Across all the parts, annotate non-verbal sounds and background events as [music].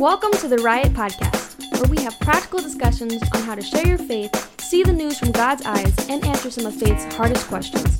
Welcome to the Riot Podcast, where we have practical discussions on how to share your faith, see the news from God's eyes, and answer some of faith's hardest questions.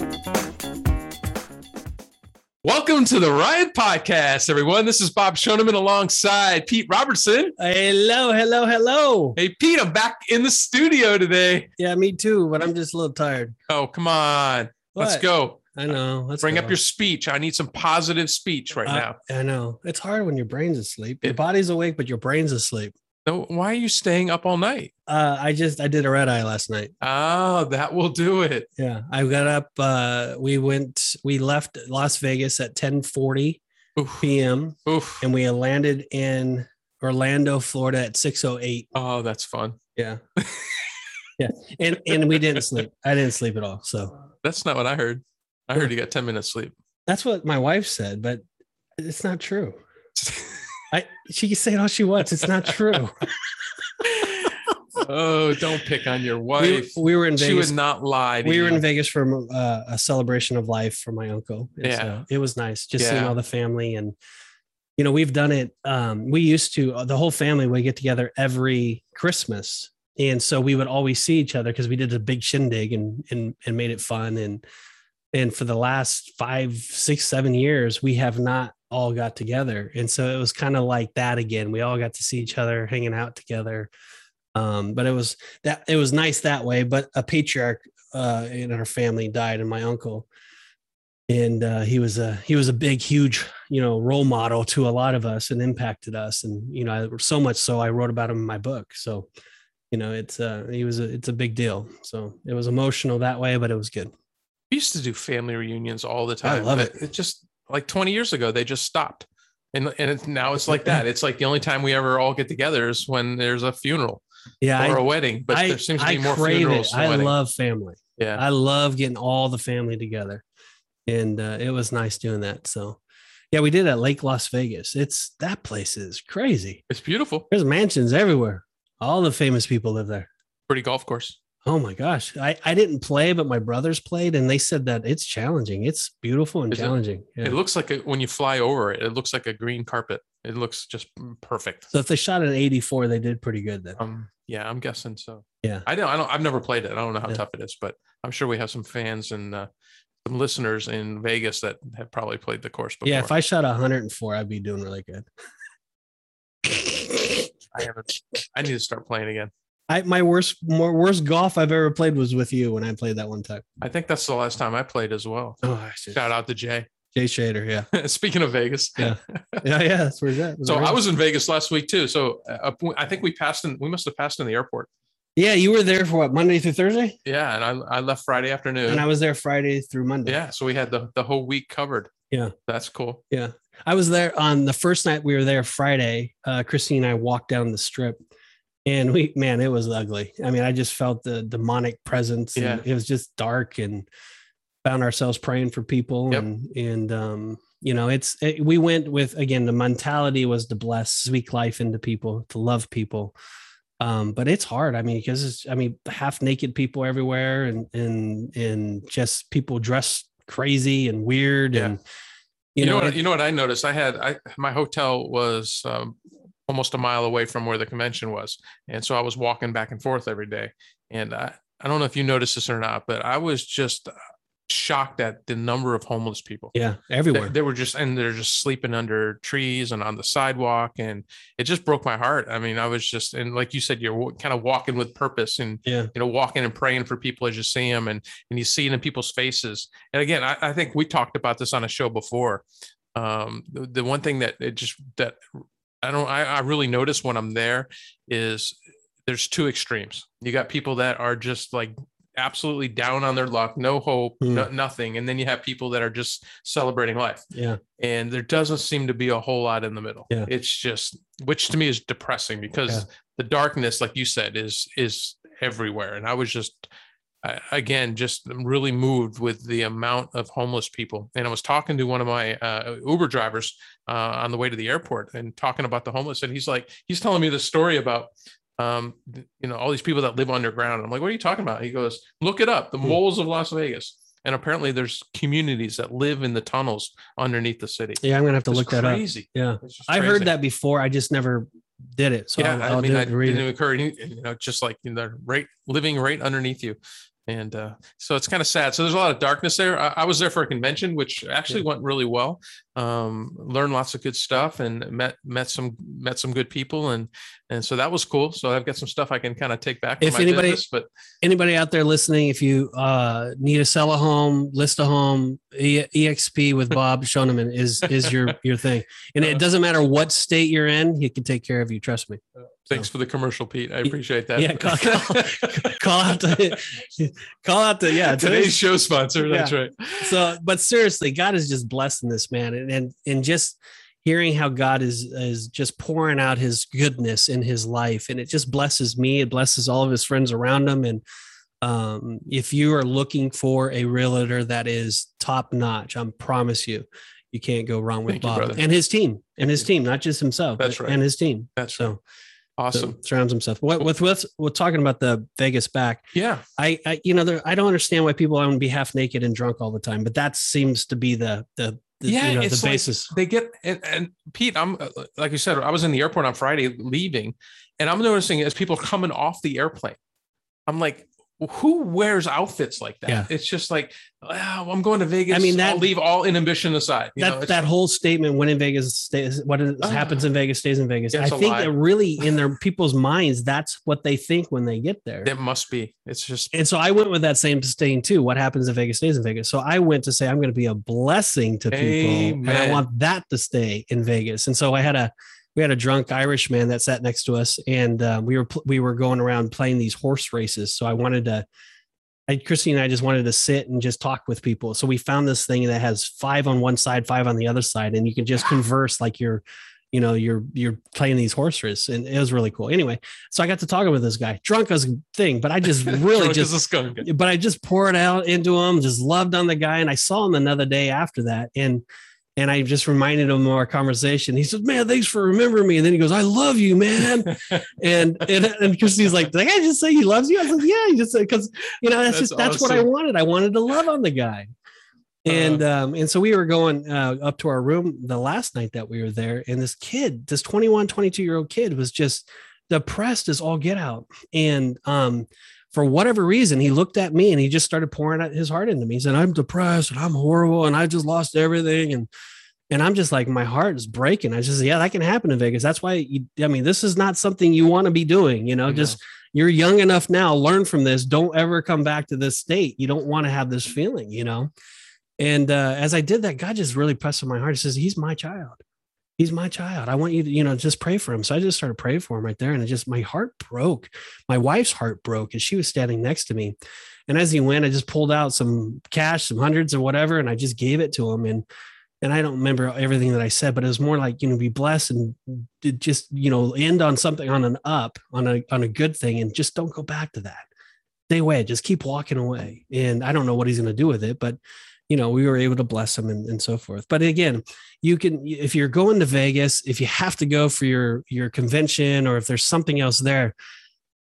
Welcome to the Riot Podcast, everyone. This is Bob Shoneman alongside Pete Robertson. Hello, hello, hello. Hey, Pete, I'm back in the studio today. Yeah, me too, but I'm just a little tired. Oh, come on. Let's go. I know. Let's Bring go. up your speech. I need some positive speech right Uh, now. I know. It's hard when your brain's asleep. Your It- body's awake, but your brain's asleep. No, why are you staying up all night? Uh, I just I did a red eye last night. Oh, that will do it. Yeah, I got up. Uh, we went. We left Las Vegas at 10:40 Oof, p.m. oof. and we landed in Orlando, Florida at 6:08. Oh, that's fun. Yeah, [laughs] yeah, and and we didn't sleep. I didn't sleep at all. So That's not what I heard. I heard you got 10 minutes sleep. that's what my wife said, but it's not true. [laughs] I she can say it all she wants. It's not true. [laughs] oh, don't pick on your wife. we were in Vegas. she would not lie. We were in Vegas for uh, a celebration of life for my uncle. And Yeah. so it was nice just seeing all the family and you know we've done it. Um, we used to the whole family would get together every Christmas, and so we would always see each other because we did a big shindig and and and made it fun and and for the last five, six, seven years we have not all got together, and so it was kind of like that again. We all got to see each other, hanging out together. Um, but it was that it was nice that way. But a patriarch uh, in our family died, and my uncle, and uh, he was a he was a big, huge, you know, role model to a lot of us, and impacted us. And you know, so much so I wrote about him in my book. So, you know, it's uh, he was a it's a big deal. So it was emotional that way, but it was good. We used to do family reunions all the time. I love it. It just like 20 years ago, they just stopped. And, and it's, now it's like that. [laughs] It's like the only time we ever all get together is when there's a funeral Yeah, or I, a wedding. But I, there seems to I be more funerals. I weddings. love family. yeah. I love getting all the family together, and uh, it was nice doing that. So, yeah, we did at Lake Las Vegas. It's that place is crazy. It's beautiful. There's mansions everywhere. All the famous people live there. Pretty golf course. Oh my gosh. I, I didn't play, but my brothers played and they said that it's challenging. It's beautiful and Is it? challenging. Yeah. It looks like a, when you fly over it, it looks like a green carpet. It looks just perfect. so if they shot at 84, they did pretty good then. Um, yeah, I'm guessing so. Yeah. I don't, I don't, I've never played it. I don't know how Yeah. tough it is, but I'm sure we have some fans and uh, some listeners in Vegas that have probably played the course before. yeah, if I shot 104, I'd be doing really good. I haven't, I need to start playing again. I my worst more worst golf I've ever played was with you when I played that one time. I think that's the last time I played as well. Oh, Shout out to Jay. Jay Shader, yeah. [laughs] Speaking of Vegas, Yeah. Yeah, yeah, that's where that. So I was in Vegas last week too. So uh, I think we passed in. We must have passed in the airport. Yeah, you were there for what Monday through Thursday, Yeah, and I, I left Friday afternoon. and I was there Friday through Monday. yeah, so we had the the whole week covered. Yeah. that's cool. yeah. I was there on the first night we were there Friday. Uh, Christine and I walked down the strip, and we man, it was ugly. I mean, I just felt the demonic presence. And Yeah. it was just dark, and found ourselves praying for people, Yep. and and um, you know, it's it, we went with again the mentality was to bless, speak life into people, to love people. um but it's hard i mean because it's i mean half naked people everywhere and and and just people dressed crazy and weird Yeah. and You, you, know, know, what, it- you know what I noticed? I had I my hotel was um, almost a mile away from where the convention was, and so I was walking back and forth every day. And I I don't know if you noticed this or not, but I was just uh, shocked at the number of homeless people. yeah They, everywhere they were just and they're just sleeping under trees and on the sidewalk, and it just broke my heart. I mean, I was just and like you said, you're kind of walking with purpose and yeah you know, walking and praying for people as you see them and and you see it in people's faces. And again, I, I think we talked about this on a show before. Um, the, the one thing that it just that I don't I, I really notice when I'm there is there's two extremes. You got people that are just like absolutely down on their luck, no hope, Hmm. no, nothing, and then you have people that are just celebrating life yeah and there doesn't seem to be a whole lot in the middle. Yeah. It's just which to me is depressing because Yeah. the darkness, like you said, is is everywhere. And I was just I- again just really moved with the amount of homeless people. And I was talking to one of my uh, Uber drivers uh, on the way to the airport and talking about the homeless, and he's like, he's telling me the story about. Um, you know, all these people that live underground. And I'm like, what are you talking about? He goes, look it up, the Hmm. moles of Las Vegas. And apparently there's communities that live in the tunnels underneath the city. yeah i'm gonna have to It's look that up crazy. yeah It's just i've heard that before i just never did it. So yeah, I'll, I I'll mean, do I it. Didn't it. occur, you know, just like you know, right, living right underneath you, and uh, so it's kind of sad. So there's a lot of darkness there. I, I was there for a convention, which actually went really well. Um, learned lots of good stuff, and met met some met some good people, and and so that was cool. So I've got some stuff I can kind of take back. If my anybody- business, but Anybody out there listening, if you uh, need to sell a home, list a home, e- EXP with [laughs] Bob Shoneman is is your your thing, and it doesn't matter what state you're in, he can take care of you. Trust me. Thanks for the commercial, Pete. I appreciate that. Yeah, call- call- [laughs] Call out to [laughs] call out to yeah. Today's show sponsor. That's Yeah. right. so but seriously god is just blessing this man and and, and just hearing how god is is just pouring out his goodness in his life and it just blesses me it blesses all of his friends around him and um, if you are looking for a realtor that is top notch i promise you you can't go wrong with Thank bob brother. and his team and his you. team not just himself That's but- right. and his team That's right. So, Awesome. so surrounds himself what with with we're talking about the vegas back Yeah. I, I you know, there, I don't understand why people want to be half naked and drunk all the time, but that seems to be the the, the yeah, you know, it's the like basis. they get and, and Pete, I'm uh, like you said, I was in the airport on Friday leaving, and I'm noticing as people are coming off the airplane, I'm like, who wears outfits like that? Yeah. It's just like, oh, I'm going to Vegas. I mean, that- I'll leave all inhibition aside. You that know, that whole statement when in Vegas stays what is, Ah. happens in Vegas stays in Vegas. I think that really in their people's minds, that's what they think when they get there. It must be. It's just And so I went with that same disdain too. What happens in Vegas stays in Vegas. So I went to say I'm going to be a blessing to people, and I want that to stay in Vegas. And so I had a we had a drunk Irish man that sat next to us, and uh, we were we were going around playing these horse races. So I wanted to. I, Christine and I just wanted to sit and just talk with people. So we found this thing that has five on one side, five on the other side, and you can just converse like you're, you know, you're you're playing these horse races, and it was really cool. Anyway, so I got to talking with this guy, drunk as a thing, but I just [laughs] really just as a skunk. but I just poured out into him, just loved on the guy. And I saw him another day after that. And and I just reminded him of our conversation. He said, Man, thanks for remembering me. And then he goes, I love you, man. [laughs] and and, and Christy's like, Did I just say he loves you? I said, Yeah, he just said because you know, that's, That's just that's what I wanted. I wanted to love on the guy. And um, and so we were going uh, up to our room the last night that we were there, and this kid, this 21, 22 year old kid, was just depressed as all get out. And um, for whatever reason, he looked at me and he just started pouring out his heart into me. He said, I'm depressed and I'm horrible and I just lost everything. And and I'm just like, my heart is breaking. I just said, yeah, that can happen in Vegas. That's why you, I mean, this is not something you want to be doing, you know, No. just you're young enough now, learn from this. Don't ever come back to this state. You don't want to have this feeling, you know? And uh, as I did that, God just really pressed on my heart. He says, he's my child. He's my child. I want you to, you know, just pray for him. So I just started praying for him right there. And it just, my heart broke. My wife's heart broke as she was standing next to me. And as he went, I just pulled out some cash, some hundreds or whatever, and I just gave it to him. And and I don't remember everything that I said, but it was more like, you know, be blessed and just, you know, end on something on an up, on a on a good thing, and just don't go back to that. Stay away, just keep walking away. And I don't know what he's going to do with it, but you know, we were able to bless them and, and so forth. But again, you can if you're going to Vegas, if you have to go for your your convention or if there's something else there,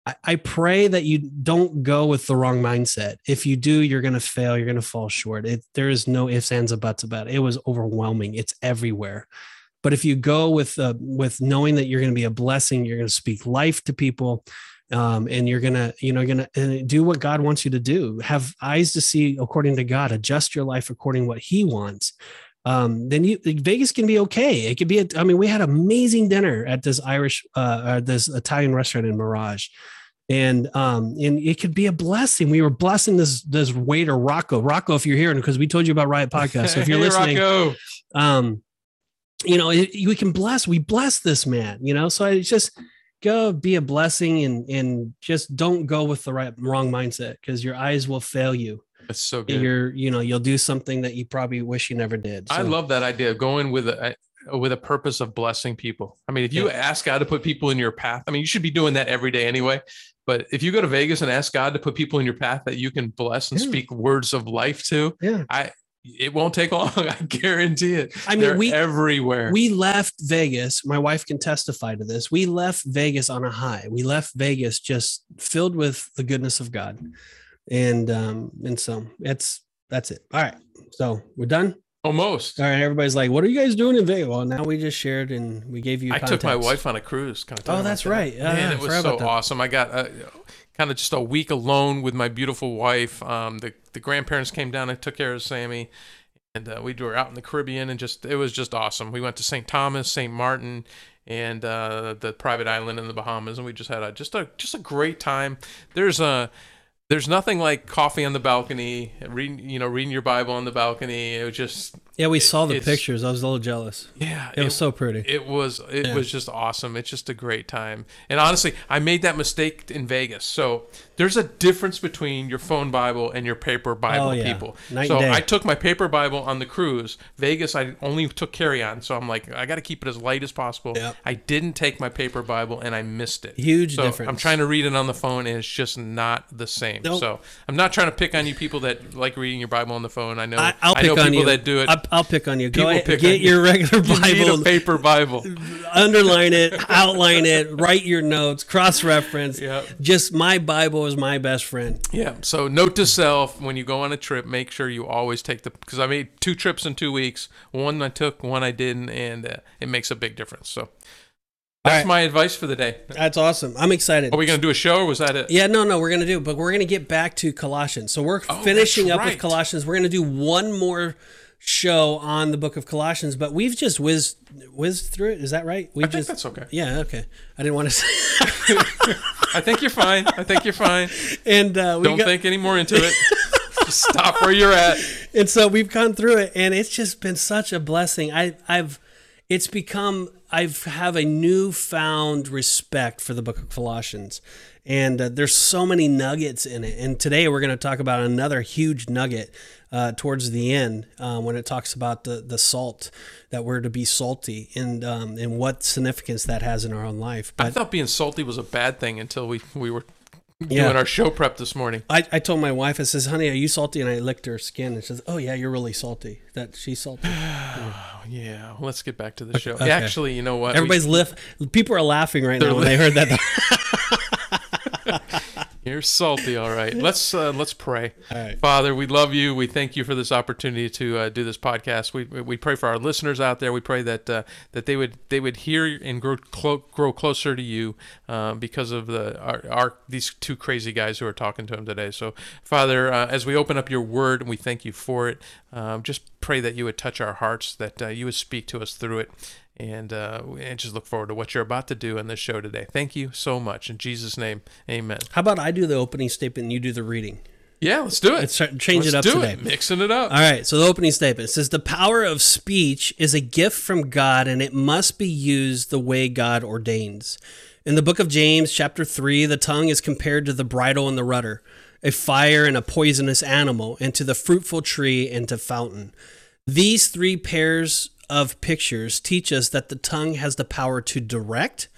I, I pray that you don't go with the wrong mindset. If you do, you're going to fail. You're going to fall short. It, there is no ifs, ands, or buts about it. It was overwhelming. It's everywhere. But if you go with uh, with knowing that you're going to be a blessing, you're going to speak life to people, um, and you're going to you know to do what God wants you to do. Have eyes to see according to God. Adjust your life according to what He wants. Um, then you Vegas can be okay. It could be. A, I mean, we had amazing dinner at this Irish, uh, or this Italian restaurant in Mirage and um and it could be a blessing we were blessing this this waiter rocco rocco if you're here because we told you about riot podcast so if you're [laughs] Hey, listening Rocco. um you know it, we can bless we bless this man you know so it's just go be a blessing and and just don't go with the right wrong mindset because your eyes will fail you That's so good. you're you know you'll do something that you probably wish you never did I love that idea of going with a with a purpose of blessing people. I mean, if you Yeah. ask God to put people in your path, I mean, you should be doing that every day anyway. But if you go to Vegas and ask God to put people in your path that you can bless and Yeah. speak words of life to, yeah I it won't take long. [laughs] I guarantee it. i mean They're we everywhere. we left Vegas. My wife can testify to this. We left Vegas on a high. We left Vegas just filled with the goodness of God. And um, and so it's that's it. All right. So we're done. Almost. All right, everybody's like, "What are you guys doing in Vegas?" Well, now we just shared and we gave you. I took my wife on a cruise. I tell Oh, that's that? right. Yeah, Man, it was so awesome. I got uh, kind of just a week alone with my beautiful wife. Um, the the grandparents came down and took care of Sammy, and uh, we were out in the Caribbean, and just it was just awesome. We went to St. Thomas, St. Martin, and uh, the private island in the Bahamas, and we just had a just a just a great time. There's a there's nothing like coffee on the balcony, reading you know reading your Bible on the balcony. It was just Yeah, we saw the pictures. I was a little jealous. yeah, It was so pretty. it was it Yeah. was just awesome. It's just a great time. And honestly, I made that mistake in Vegas. So there's a difference between your phone Bible and your paper Bible Oh, yeah. people. Night so. I took my paper Bible on the cruise. Vegas, I only took carry on. So I'm like, I got to keep it as light as possible. Yep. I didn't take my paper Bible and I missed it. Huge so difference. I'm trying to read it on the phone and it's just not the same. Nope. So I'm not trying to pick on you people that like reading your Bible on the phone. I know I, I'll I pick know on people you. that do it. I'll, I'll pick on you. Go People ahead, pick get on you. your regular you need Bible, a paper Bible. underline it, outline it, write your notes, cross reference. Yep. Just my Bible is my best friend. Yeah. So note to self: when you go on a trip, make sure you always take the because I made two trips in two weeks. One I took, one I didn't, and uh, it makes a big difference. So that's right. my advice for the day. That's awesome. I'm excited. Are we gonna do a show, or was that it? Yeah, no, no, we're gonna do, but we're gonna get back to Colossians. So we're Oh, finishing that's up with. Colossians. We're gonna do one more show on the book of Colossians, but we've just whizzed whizzed through it. Is that right? We I just that's okay. yeah, okay. I didn't want to say. [laughs] I think you're fine. I think you're fine. and uh, we Don't got, think any more into it. Just [laughs] stop where you're at. and so we've gone through it, and it's just been such a blessing. I I've it's become I've have a newfound respect for the book of Colossians. And uh, there's so many nuggets in it. And today we're going to talk about another huge nugget uh, towards the end uh, when it talks about the, the salt, that we're to be salty and, um, and what significance that has in our own life. I thought being salty was a bad thing until we we were Yeah. doing our show prep this morning. I, I told my wife, I says, honey, are you salty? And I licked her skin and she says, oh, yeah, you're really salty. That she's salty. Oh, [sighs] yeah. Let's get back to the show. okay. Actually, you know what? We- Everybody's lift. People are laughing right now when they heard that. [laughs] You're salty, all right. [laughs] Let's uh, let's pray. Right. Father, we love you. We thank you for this opportunity to uh, do this podcast. We we pray for our listeners out there. We pray that uh, that they would they would hear and grow clo- grow closer to you um, because of the our, our these two crazy guys who are talking to him today. So, Father, uh, as we open up your word, and we thank you for it. Um, just pray that you would touch our hearts, that uh, you would speak to us through it. And, uh, and just look forward to what you're about to do in this show today. Thank you so much. In Jesus' name, amen. How about I do the opening statement and you do the reading? Yeah, let's do it. Let's change it Let's up do today. It. Mixing it up. All right. So the opening statement says the power of speech is a gift from God and it must be used the way God ordains. In the book of James, chapter 3, the tongue is compared to the bridle and the rudder, a fire and a poisonous animal, and to the fruitful tree and to fountain. These three pairs of pictures teach us that the tongue has the power to direct,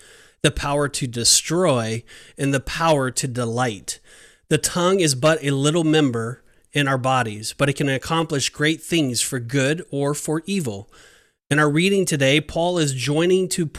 the power to destroy, and the power to delight. The tongue is but a little member in our bodies, but it can accomplish great things for good or for evil. In our reading today, Paul is joining to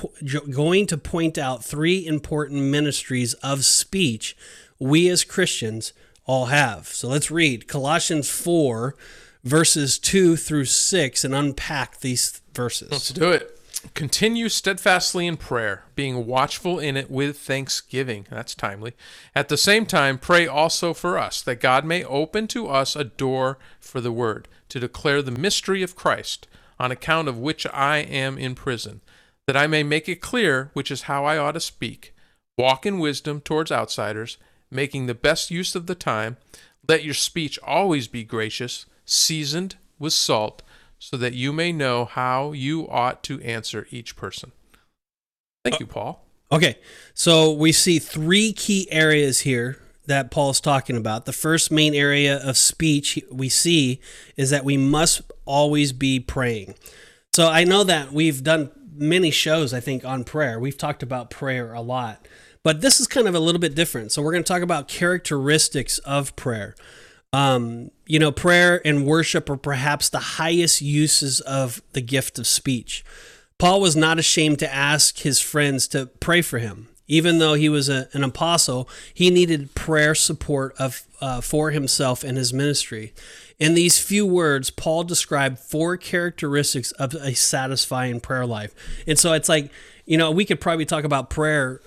going to point out three important ministries of speech we as Christians all have. So let's read Colossians 4 verses 2 through 6 and unpack these verses. Let's do it. Continue steadfastly in prayer, being watchful in it with thanksgiving. That's timely. At the same time, pray also for us, that God may open to us a door for the word, to declare the mystery of Christ, on account of which I am in prison, that I may make it clear which is how I ought to speak. Walk in wisdom towards outsiders, making the best use of the time. Let your speech always be gracious, seasoned with salt so that you may know how you ought to answer each person. Thank uh, you, Paul. Okay, so we see three key areas here that Paul's talking about. The first main area of speech we see is that we must always be praying. So I know that we've done many shows, I think, on prayer. We've talked about prayer a lot, but this is kind of a little bit different. So we're going to talk about characteristics of prayer. Um, you know, prayer and worship are perhaps the highest uses of the gift of speech. Paul was not ashamed to ask his friends to pray for him. Even though he was a, an apostle, he needed prayer support of uh, for himself and his ministry. In these few words, Paul described four characteristics of a satisfying prayer life. And so it's like, you know, we could probably talk about prayer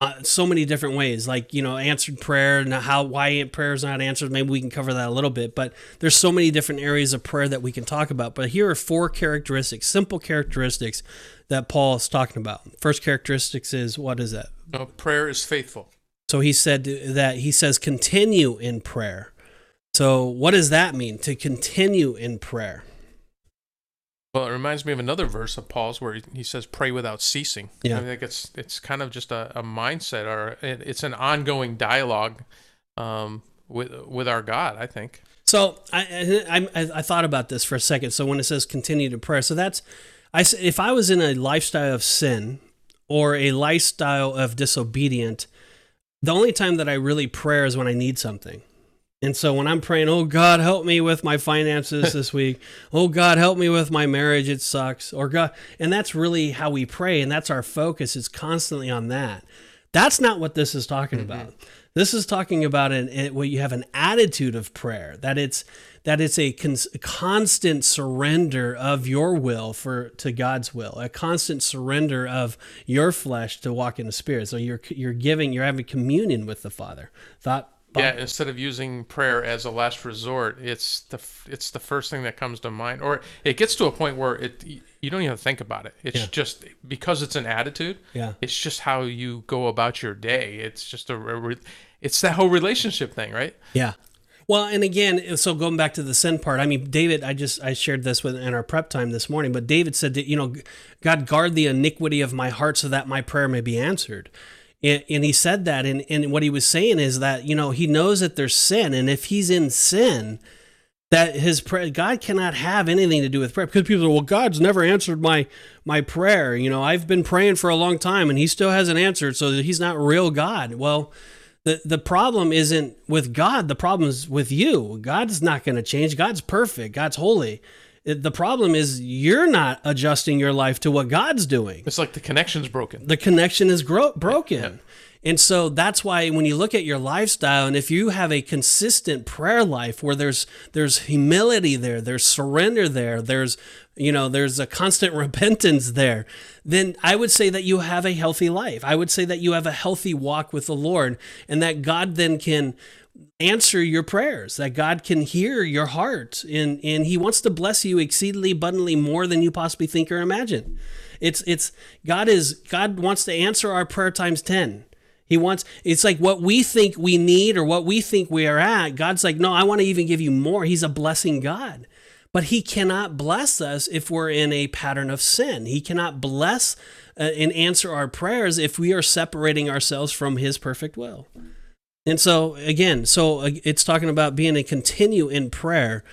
uh, so many different ways. Like you know answered prayer and how why prayer is not answered maybe we can cover that a little bit but there's so many different areas of prayer that we can talk about but here are four characteristics simple characteristics that paul is talking about. First characteristics is what is that? No, prayer is faithful. So he said that he says continue in prayer. So what does that mean to continue in prayer well, it reminds me of another verse of Paul's where he says, "Pray without ceasing." Yeah, I think it's it's kind of just a, a mindset, or it's an ongoing dialogue um, with with our God. I think. So I, I I thought about this for a second. So when it says continue to pray, so that's I if I was in a lifestyle of sin or a lifestyle of disobedient, the only time that I really pray is when I need something. And so when I'm praying, oh God, help me with my finances [laughs] this week. Oh God, help me with my marriage. It sucks. Or God, and that's really how we pray. And that's our focus. It's constantly on that. That's not what this is talking mm-hmm. about. This is talking about an, it, where you have an attitude of prayer, that it's, that it's a cons- constant surrender of your will for to God's will, a constant surrender of your flesh to walk in the Spirit. So you're you're giving, you're having communion with the Father. Thought yeah, instead of using prayer as a last resort, it's the it's the first thing that comes to mind, or it gets to a point where it you don't even think about it. It's yeah. just because it's an attitude. Yeah, it's just how you go about your day. It's just a, a it's that whole relationship thing, right? Yeah. Well, and again, so going back to the sin part, I mean, David, I just I shared this with in our prep time this morning, but David said that you know, God guard the iniquity of my heart so that my prayer may be answered. And, and he said that, and, and what he was saying is that, you know, he knows that there's sin. And if he's in sin, that his prayer, God cannot have anything to do with prayer because people say, well, God's never answered my my prayer. You know, I've been praying for a long time and he still hasn't answered, so he's not real God. Well, the the problem isn't with God. The problem is with you. God's not going to change. God's perfect. God's holy the problem is you're not adjusting your life to what God's doing. It's like the connection's broken. The connection is gro- broken. Yeah. And so that's why when you look at your lifestyle and if you have a consistent prayer life where there's there's humility there, there's surrender there, there's you know, there's a constant [laughs] repentance there, then I would say that you have a healthy life. I would say that you have a healthy walk with the Lord and that God then can answer your prayers, that God can hear your heart, and, and He wants to bless you exceedingly abundantly more than you possibly think or imagine. It's it's God is God wants to answer our prayer times 10. He wants it's like what we think we need or what we think we are at. God's like, no, I want to even give you more. He's a blessing God. But he cannot bless us if we're in a pattern of sin. He cannot bless uh, and answer our prayers if we are separating ourselves from his perfect will. And so again, so uh, it's talking about being a continue in prayer.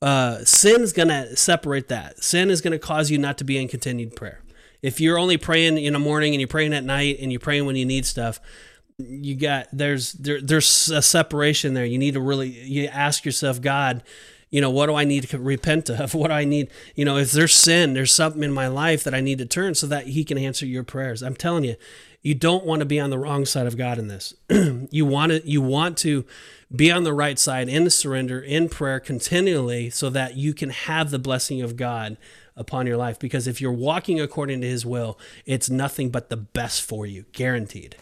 Uh, sin is going to separate that. Sin is going to cause you not to be in continued prayer. If you're only praying in the morning and you're praying at night and you're praying when you need stuff, you got there's there, there's a separation there. You need to really you ask yourself, God, you know, what do I need to repent of? [laughs] What do I need? You know, if there's sin, there's something in my life that I need to turn so that He can answer your prayers. I'm telling you, you don't want to be on the wrong side of God in this. [clears throat] you want to you want to be on the right side in surrender in prayer continually so that you can have the blessing of God upon your life because if you're walking according to his will, it's nothing but the best for you, guaranteed.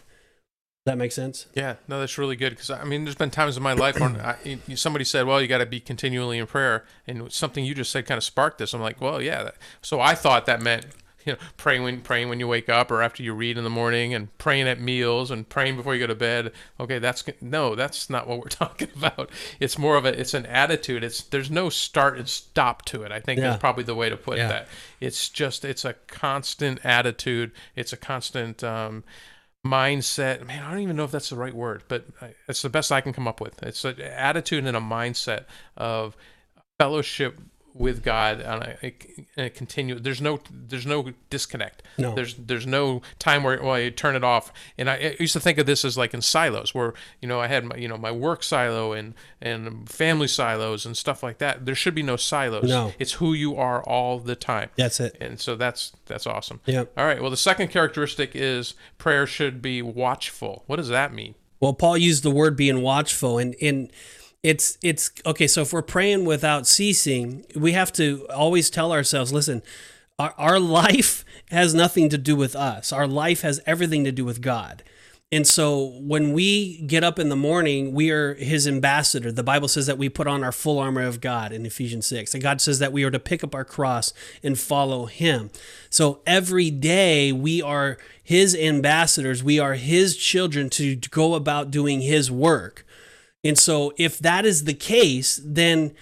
That make sense? Yeah, no, that's really good because I mean, there's been times in my life when I, somebody said, "Well, you got to be continually in prayer," and something you just said kind of sparked this. I'm like, "Well, yeah." So I thought that meant you know, praying when praying when you wake up or after you read in the morning and praying at meals and praying before you go to bed. Okay, that's no, that's not what we're [laughs] talking about. It's more of a it's an attitude. It's there's no start and stop to it. I think yeah. is probably the way to put yeah. that. It's just it's a constant attitude. It's a constant um, mindset. Man, I don't even know if that's the right word, but it's the best I can come up with. It's an attitude and a mindset of fellowship with God on a, a, a continue. There's no there's no disconnect. No. There's there's no time where well, you turn it off. And I, I, used to think of this as like in silos, where you know I had my you know my work silo and and family silos and stuff like that. There should be no silos. No. It's who you are all the time. That's it. And so that's that's awesome. Yeah. All right. Well, the second characteristic is prayer should be watchful. What does that mean? Well, Paul used the word being watchful, and and it's it's okay so if we're praying without ceasing we have to always tell ourselves listen our, our life has nothing to do with us our life has everything to do with god and so when we get up in the morning, we are his ambassador. The Bible says that we put on our full armor of God in Ephesians 6. And God says that we are to pick up our cross and follow him. So every day we are his ambassadors. We are his children to go about doing his work. And so if that is the case, then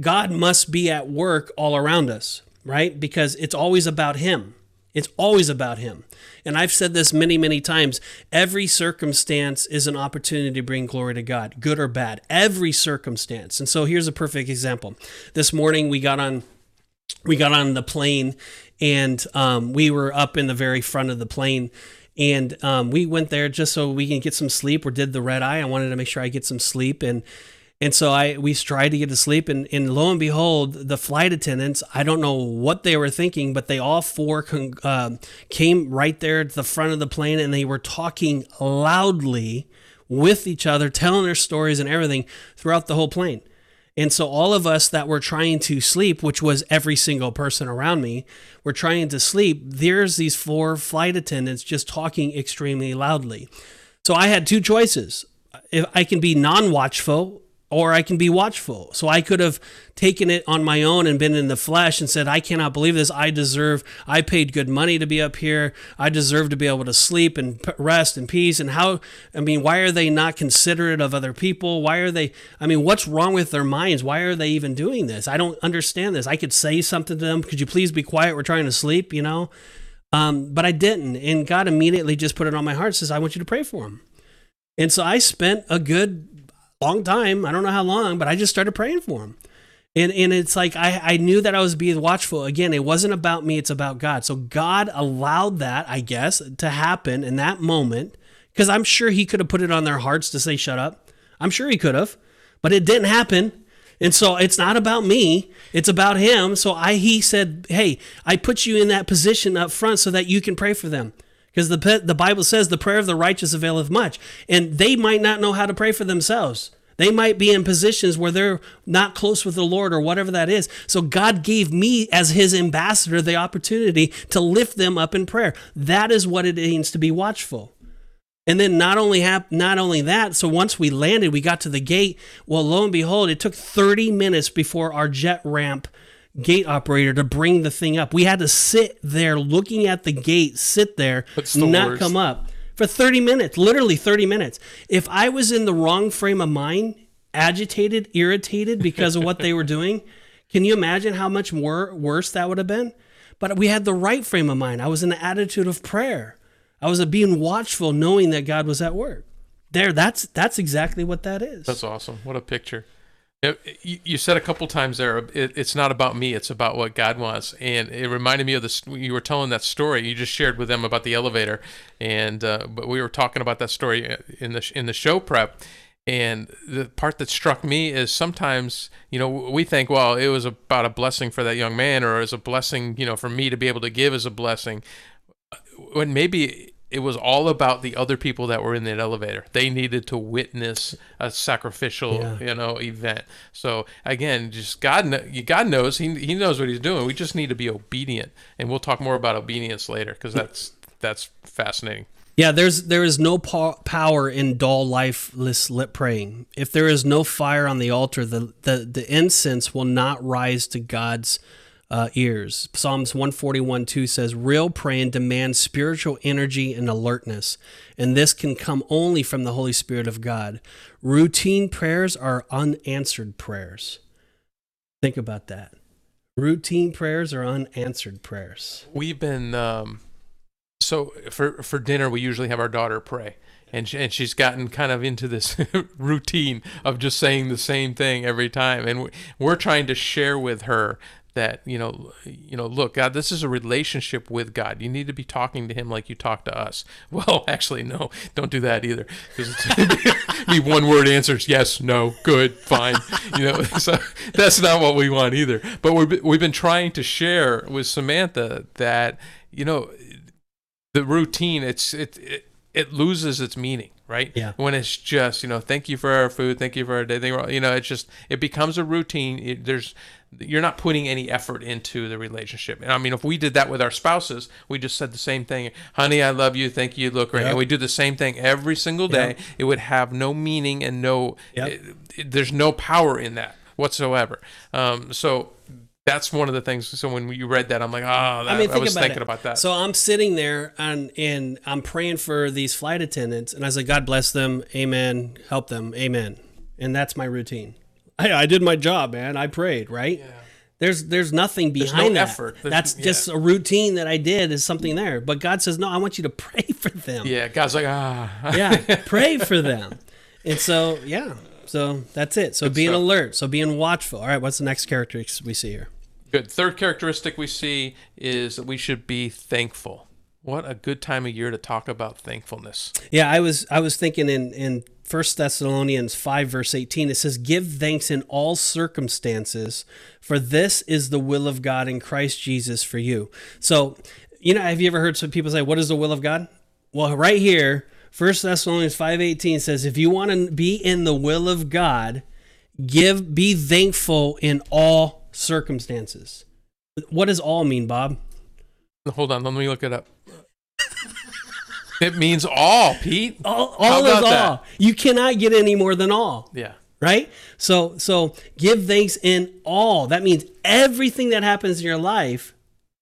God must be at work all around us, right? Because it's always about him. It's always about him. And I've said this many, many times. Every circumstance is an opportunity to bring glory to God, good or bad. Every circumstance. And so here's a perfect example. This morning we got on we got on the plane and um, we were up in the very front of the plane and um, we went there just so we can get some sleep or did the red eye. I wanted to make sure i get some sleep. And and so I we tried to get to sleep, and, and lo and behold, the flight attendants, I don't know what they were thinking, but they all four con- uh, came right there at the front of the plane, and they were talking loudly with each other, telling their stories and everything throughout the whole plane. And so all of us that were trying to sleep, which was every single person around me, were trying to sleep. There's these four flight attendants just talking extremely loudly. So I had two choices. If I can be non-watchful or I can be watchful. So I could have taken it on my own and been in the flesh and said, I cannot believe this. I deserve, I paid good money to be up here. I deserve to be able to sleep and rest and peace. And how, I mean, why are they not considerate of other people? Why are they, I mean, what's wrong with their minds? Why are they even doing this? I don't understand this. I could say something to them. Could you please be quiet? We're trying to sleep, you know? Um, but I didn't. And God immediately just put it on my heart, says, I want you to pray for them. And so I spent a good long time. I don't know how long, but I just started praying for him. And, and it's like I, I knew that I was being watchful. Again, it wasn't about me, it's about God. So God allowed that, I guess, to happen in that moment because I'm sure He could have put it on their hearts to say, shut up. I'm sure He could have, but it didn't happen. And so it's not about me, it's about Him. So I, He said, hey, I put you in that position up front so that you can pray for them because the, the Bible says the prayer of the righteous availeth much. And they might not know how to pray for themselves. They might be in positions where they're not close with the Lord or whatever that is. So God gave me, as his ambassador, the opportunity to lift them up in prayer. That is what it means to be watchful. And then not only hap- not only that, so once we landed, we got to the gate. Well, lo and behold, it took 30 minutes before our jet ramp gate operator to bring the thing up. We had to sit there looking at the gate, sit there, the not worst. come up for 30 minutes, literally 30 minutes. If I was in the wrong frame of mind, agitated, irritated because of what they were doing, [laughs] can you imagine how much more worse that would have been? But we had the right frame of mind. I was in the attitude of prayer. I was being watchful, knowing that God was at work. There, that's that's exactly what that is. That's awesome. What a picture. You said a couple times there, it's not about me, it's about what God wants. And it reminded me of this, you were telling that story you just shared with them about the elevator. And, uh, but we were talking about that story uh, in the, in the show prep. And the part that struck me is sometimes, you know, we think, well, it was about a blessing for that young man, or as a blessing, you know, for me to be able to give as a blessing. When maybe it was all about the other people that were in that elevator. They needed to witness a sacrificial, yeah. you know, event. So again, just God, God knows He He knows what He's doing. We just need to be obedient, and we'll talk more about obedience later because that's that's fascinating. Yeah, there's there is no po- power in dull, lifeless lip praying. If there is no fire on the altar, the the, the incense will not rise to God's uh, ears. Psalms 141 2 says, Real praying demands spiritual energy and alertness, and this can come only from the Holy Spirit of God. Routine prayers are unanswered prayers. Think about that. Routine prayers are unanswered prayers. We've been, um, so for, for dinner, we usually have our daughter pray and she, and she's gotten kind of into this [laughs] routine of just saying the same thing every time and we're trying to share with her that you know you know look god this is a relationship with god you need to be talking to him like you talk to us [laughs] well actually no don't do that either because be [laughs] one word answers yes no good fine you know [laughs] so that's not what we want either but we've, we've been trying to share with samantha that you know the routine it's it, it it loses its meaning right? Yeah. When it's just, you know, thank you for our food, thank you for our day, you know, it's just it becomes a routine. It, there's you're not putting any effort into the relationship. And I mean, if we did that with our spouses, we just said the same thing, honey, I love you, thank you, you look great, Yep. and we do the same thing every single day. Yep. It would have no meaning and no, Yep. it- it- there's no power in that whatsoever. Um, so. That's one of the things. So when you read that, I'm like, oh, that, I, I mean, think was about thinking it. about that. So I'm sitting there and and I'm praying for these flight attendants, and I was like, God bless them, Amen. Help them, Amen. And that's my routine. Hey, I did my job, man. I prayed, right? Yeah. There's there's nothing no behind that. effort. There's- That's yeah. just a routine that I did. Is something there? But God says, no, I want you to [laughs] pray for them. yeah, God's like, ah, yeah, [laughs] pray for them. And so, yeah, so that's it. So being stuff. alert, so being watchful. All right, what's the next characteristic we see here? Good. Third characteristic we see is that we should be thankful. What a good time of year to talk about thankfulness. Yeah, I was I was thinking in in First Thessalonians five verse eighteen it says, "Give thanks in all circumstances, for this is the will of God in Christ Jesus for you." So, you know, have you ever heard some people say, "What is the will of God?" Well, right here, First Thessalonians five eighteen says, "If you want to be in the will of God, give be thankful in all circumstances." What does all mean, Bob? Hold on, let me look it up. It means all, Pete. All, all is about that? all. You cannot get any more than all. Yeah. right so so give thanks in all that means everything that happens in your life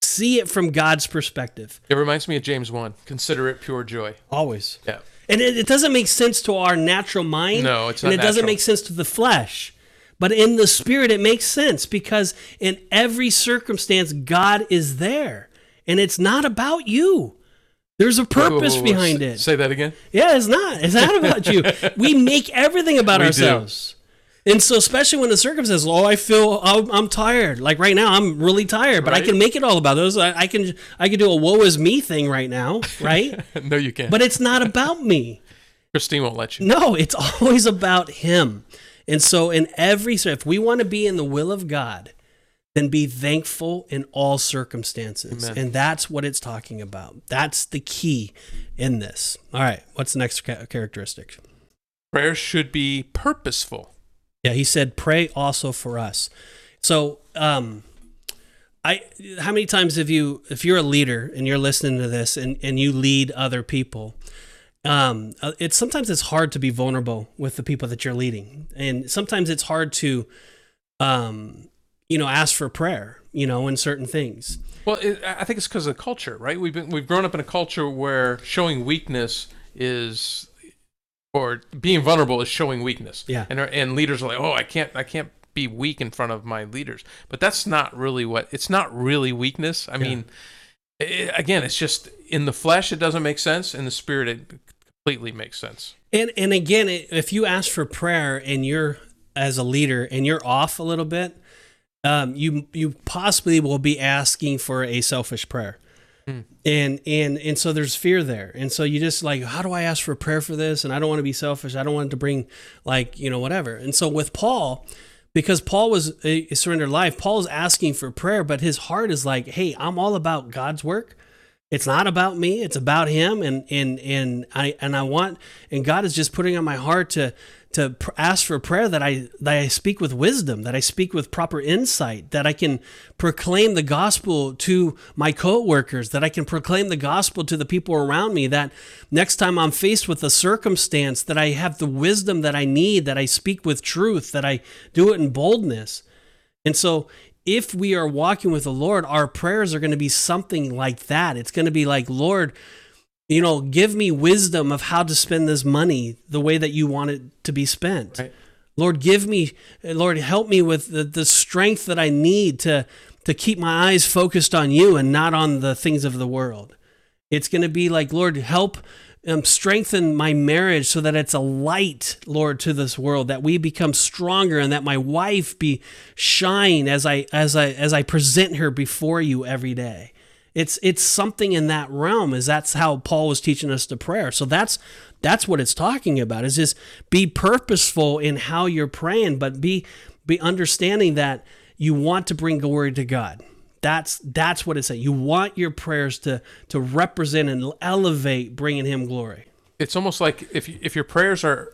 see it from god's perspective It reminds me of James 1. Consider it pure joy. always Yeah. and it, it doesn't make sense to our natural mind No, it's and not it doesn't make sense to the flesh but in the spirit it makes sense because in every circumstance god is there and it's not about you there's a purpose Whoa, whoa, whoa, behind it Say that again. Yeah, it's not. It's not about you. [laughs] We make everything about We do. ourselves. And so, especially when the circumstances, oh, I feel I'm, I'm tired. Like right now, I'm really tired, but I can make it all about those. I, I can I can do a woe is me thing right now, [laughs] right? no, you can't. but it's not about me. Christine won't let you. No, it's [laughs] always about Him. And so, in every so if we want to be in the will of God, then be thankful in all circumstances. Amen. And that's what it's talking about. That's the key in this. All right, what's the next ca- characteristic? Prayer should be purposeful. Yeah, he said, "Pray also for us." So, um, I how many times have you, if you're a leader and you're listening to this and and you lead other people, um, uh, it's sometimes it's hard to be vulnerable with the people that you're leading, and sometimes it's hard to, um, you know, ask for prayer, you know, in certain things. Well, it, I think it's because of the culture, right? We've been we've grown up in a culture where showing weakness is, or being vulnerable is showing weakness. Yeah. And and leaders are like, oh, I can't I can't be weak in front of my leaders. But that's not really what it's not really weakness. I mean, i again, it's just in the flesh it doesn't make sense. In the spirit, it completely makes sense. And and again, if you ask for prayer and you're as a leader and you're off a little bit, um, you you possibly will be asking for a selfish prayer. Hmm. And and and so there's fear there. And so you just like, how do I ask for prayer for this? And I don't want to be selfish. I don't want to bring like, you know, whatever. And so with Paul, because Paul was a a surrendered life, Paul's asking for prayer, but his heart is like, hey, I'm all about God's work it's not about me it's about him and and and i and i want and god is just putting on my heart to to pr- ask for prayer that i that i speak with wisdom that i speak with proper insight that i can proclaim the gospel to my co-workers that i can proclaim the gospel to the people around me that next time i'm faced with a circumstance that i have the wisdom that i need that i speak with truth that i do it in boldness and so, if we are walking with the Lord, our prayers are going to be something like that. It's going to be like, Lord, you know, give me wisdom of how to spend this money the way that you want it to be spent. Right. Lord, give me, Lord, help me with the, the strength that I need to to keep my eyes focused on you and not on the things of the world. It's going to be like, Lord, help um, strengthen my marriage so that it's a light, Lord, to this world. That we become stronger, and that my wife be shine as I as I as I present her before you every day. It's it's something in that realm. Is that's how Paul was teaching us to prayer. So that's that's what it's talking about. Is just be purposeful in how you're praying, but be be understanding that you want to bring glory to God. That's that's what it's saying. You want your prayers to to represent and elevate bringing Him glory. it's almost like if if your prayers are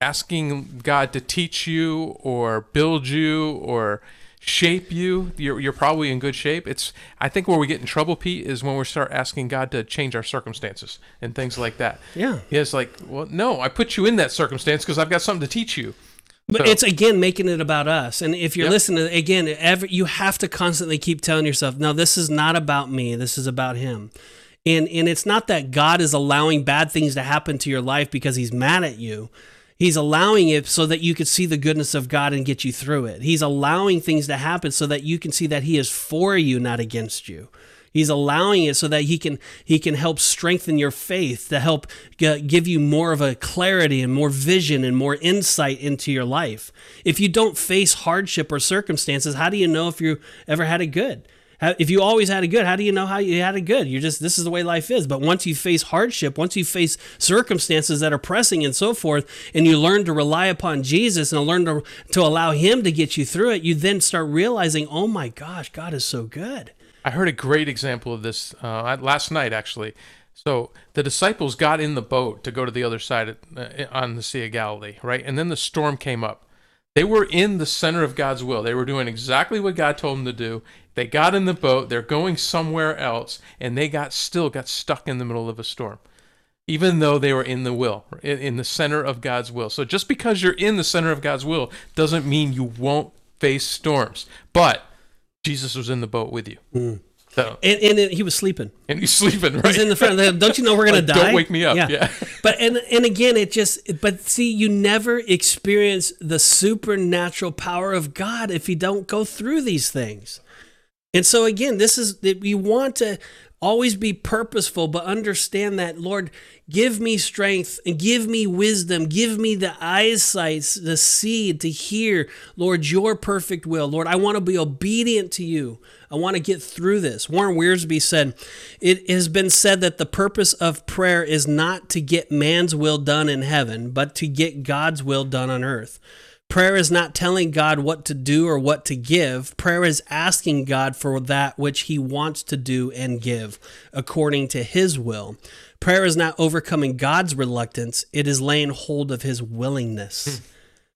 asking God to teach you or build you or shape you, you're, you're probably in good shape. It's I think where we get in trouble, Pete, is when we start asking God to change our circumstances and things like that. Yeah. It's like, well, no, I put you in that circumstance because I've got something to teach you. But So- it's again making it about us. And if you're Yep. listening, again, every, you have to constantly keep telling yourself, no, this is not about me. This is about Him. And and it's not that God is allowing bad things to happen to your life because He's mad at you. He's allowing it so that you could see the goodness of God and get you through it. He's allowing things to happen so that you can see that He is for you, not against you. He's allowing it so that he can he can help strengthen your faith to help g- give you more of a clarity and more vision and more insight into your life. If you don't face hardship or circumstances, how do you know if you ever had it good? If you always had it good, how do you know how you had it good? You're just this is the way life is. But once you face hardship, once you face circumstances that are pressing and so forth, and you learn to rely upon Jesus and learn to to allow Him to get you through it, you then start realizing, oh my gosh, God is so good. I heard a great example of this uh, last night, actually. So the disciples got in the boat to go to the other side uh, on the Sea of Galilee, right? And then the storm came up. They were in the center of God's will. They were doing exactly what God told them to do. They got in the boat. They're going somewhere else, and they got still got stuck in the middle of a storm, even though they were in the will, in, in the center of God's will. So just because you're in the center of God's will doesn't mean you won't face storms. But Jesus was in the boat with you. Hmm. So And, and it- he was sleeping. and he's sleeping right. He's in the front. Don't you know we're gonna [laughs] Like, die? Don't wake me up. Yeah. But and and again, it just. But see, you never experience the supernatural power of God if you don't go through these things. And so again, this is that we want to always be purposeful, but understand that Lord, give me strength and give me wisdom, give me the eyesight to see, to hear, Lord, your perfect will. Lord, I want to be obedient to you. I want to get through this. Warren Wiersbe said, It has been said that the purpose of prayer is not to get man's will done in heaven, but to get God's will done on earth. Prayer is not telling God what to do or what to give. Prayer is asking God for that which He wants to do and give according to His will. Prayer is not overcoming God's reluctance, it is laying hold of His willingness. Hmm.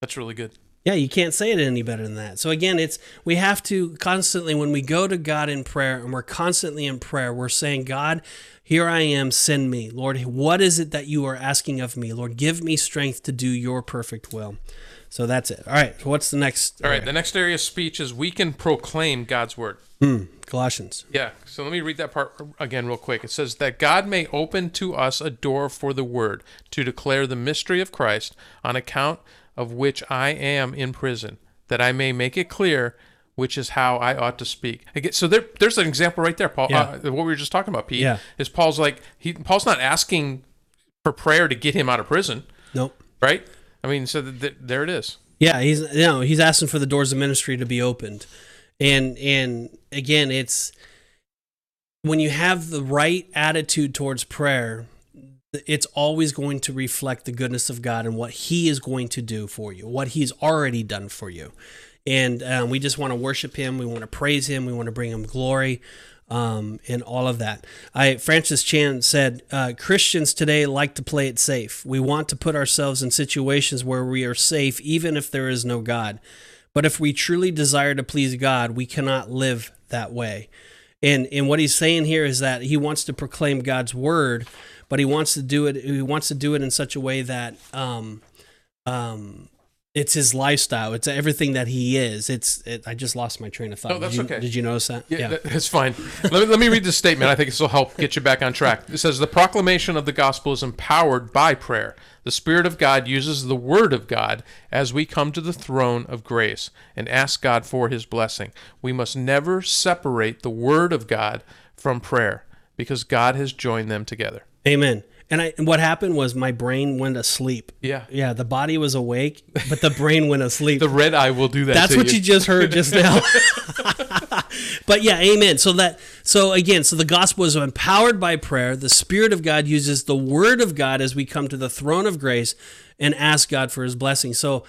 That's really good. Yeah, you can't say it any better than that. So again, it's we have to constantly when we go to God in prayer and we're constantly in prayer, we're saying, God, here I am, send me. Lord, what is it that you are asking of me? Lord, give me strength to do your perfect will. So that's it. All right. So what's the next? All right. The next area of speech is we can proclaim God's word. Hmm, Colossians. Yeah. So let me read that part again real quick. It says that God may open to us a door for the word to declare the mystery of Christ on account of which I am in prison, that I may make it clear which is how I ought to speak. Again, so there, there's an example right there, Paul. Yeah. Uh, what we were just talking about, Pete. Yeah. Is Paul's like he Paul's not asking for prayer to get him out of prison, Nope. right? I mean, so th- th- there it is. Yeah, he's you know he's asking for the doors of ministry to be opened, and and again, it's when you have the right attitude towards prayer, it's always going to reflect the goodness of God and what He is going to do for you, what He's already done for you, and um, we just want to worship Him, we want to praise Him, we want to bring Him glory. Um, and all of that. I Francis Chan said, uh, Christians today like to play it safe. We want to put ourselves in situations where we are safe, even if there is no God. But if we truly desire to please God, we cannot live that way. And and what he's saying here is that he wants to proclaim God's word, but he wants to do it. He wants to do it in such a way that um, um, it's his lifestyle. It's everything that he is. It's. It, I just lost my train of thought. Oh, that's did you, okay. Did you notice that? Yeah, that- that's fine. let, me, let me read this statement. I think this will help get you back on track. It says The proclamation of the gospel is empowered by prayer. The Spirit of God uses the Word of God as we come to the throne of grace and ask God for His blessing. We must never separate the Word of God from prayer because God has joined them together. Amen. And I and what happened was my brain went asleep. Yeah. Yeah, the body was awake, but the brain went asleep. [laughs] The red eye will do that. That's what you just heard just now. [laughs] but yeah, amen. So that so again, so the gospel is empowered by prayer. The spirit of God uses the word of God as we come to the throne of grace and ask God for his blessing. So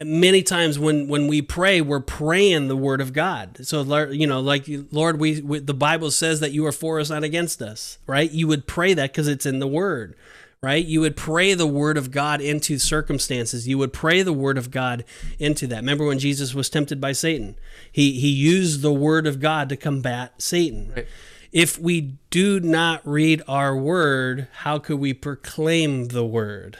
many times when when we pray, we're praying the word of God. So you know, like Lord, we, we the Bible says that you are for us, not against us, right? You would pray that because it's in the word right? You would pray the word of God into circumstances. You would pray the word of God into that. Remember when Jesus was tempted by Satan? He he used the word of God to combat Satan. Right. If we do not read our word, how could we proclaim the word?